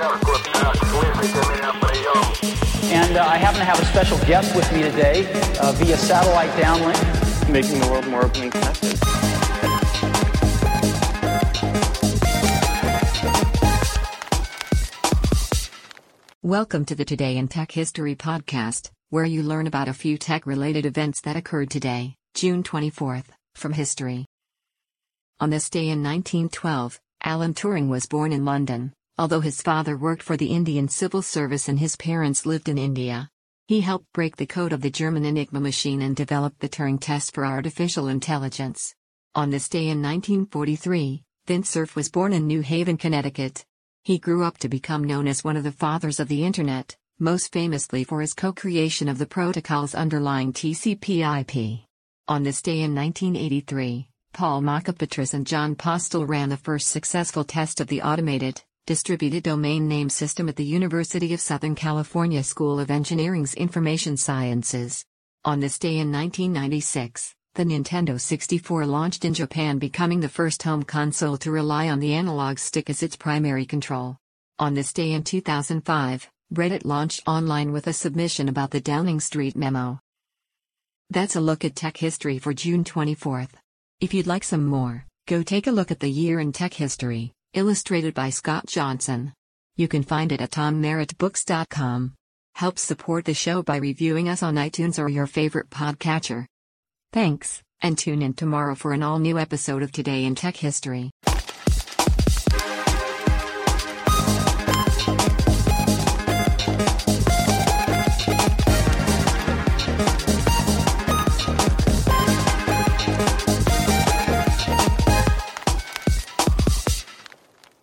And uh, I happen to have a special guest with me today uh, via satellite downlink. Making the world more open and connected. Welcome to the Today in Tech History podcast, where you learn about a few tech related events that occurred today, June 24th, from history. On this day in 1912, Alan Turing was born in London although his father worked for the Indian Civil Service and his parents lived in India. He helped break the code of the German Enigma machine and developed the Turing test for artificial intelligence. On this day in 1943, Vint Cerf was born in New Haven, Connecticut. He grew up to become known as one of the fathers of the Internet, most famously for his co creation of the protocols underlying TCP/IP. On this day in 1983, Paul Mockapetris and Jon Postel ran the first successful test of the automated, distributed domain name system at the University of Southern California School of Engineering's Information Sciences. On this day in 1996, the Nintendo 64 launched in Japan, becoming the first home console to rely on the analog stick as its primary control. On this day in 2005, Reddit launched online with a submission about the Downing Street memo. That's a look at tech history for June 24th. If you'd like some more, go take a look at the year in tech history, illustrated by Scott Johnson. You can find it at tommerrittbooks.com. Help support the show by reviewing us on iTunes or your favorite podcatcher. Thanks, and tune in tomorrow for an all new episode of Today in Tech History.